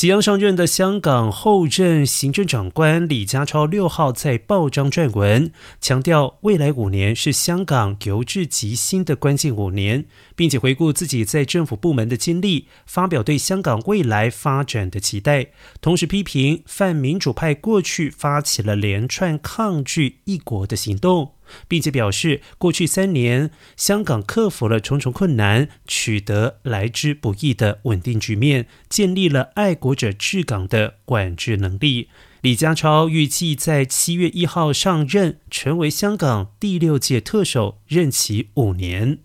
即将上任的香港后任行政长官李家超六号在报章撰文，强调未来五年是香港由治及兴的关键五年，并且回顾自己在政府部门的经历，发表对香港未来发展的期待。同时批评泛民主派过去发起了连串抗拒一国的行动。并且表示，过去三年香港克服了重重困难，取得来之不易的稳定局面，建立了爱国者治港的管制能力。李家超预计在七月一号上任，成为香港第六届特首，任期五年。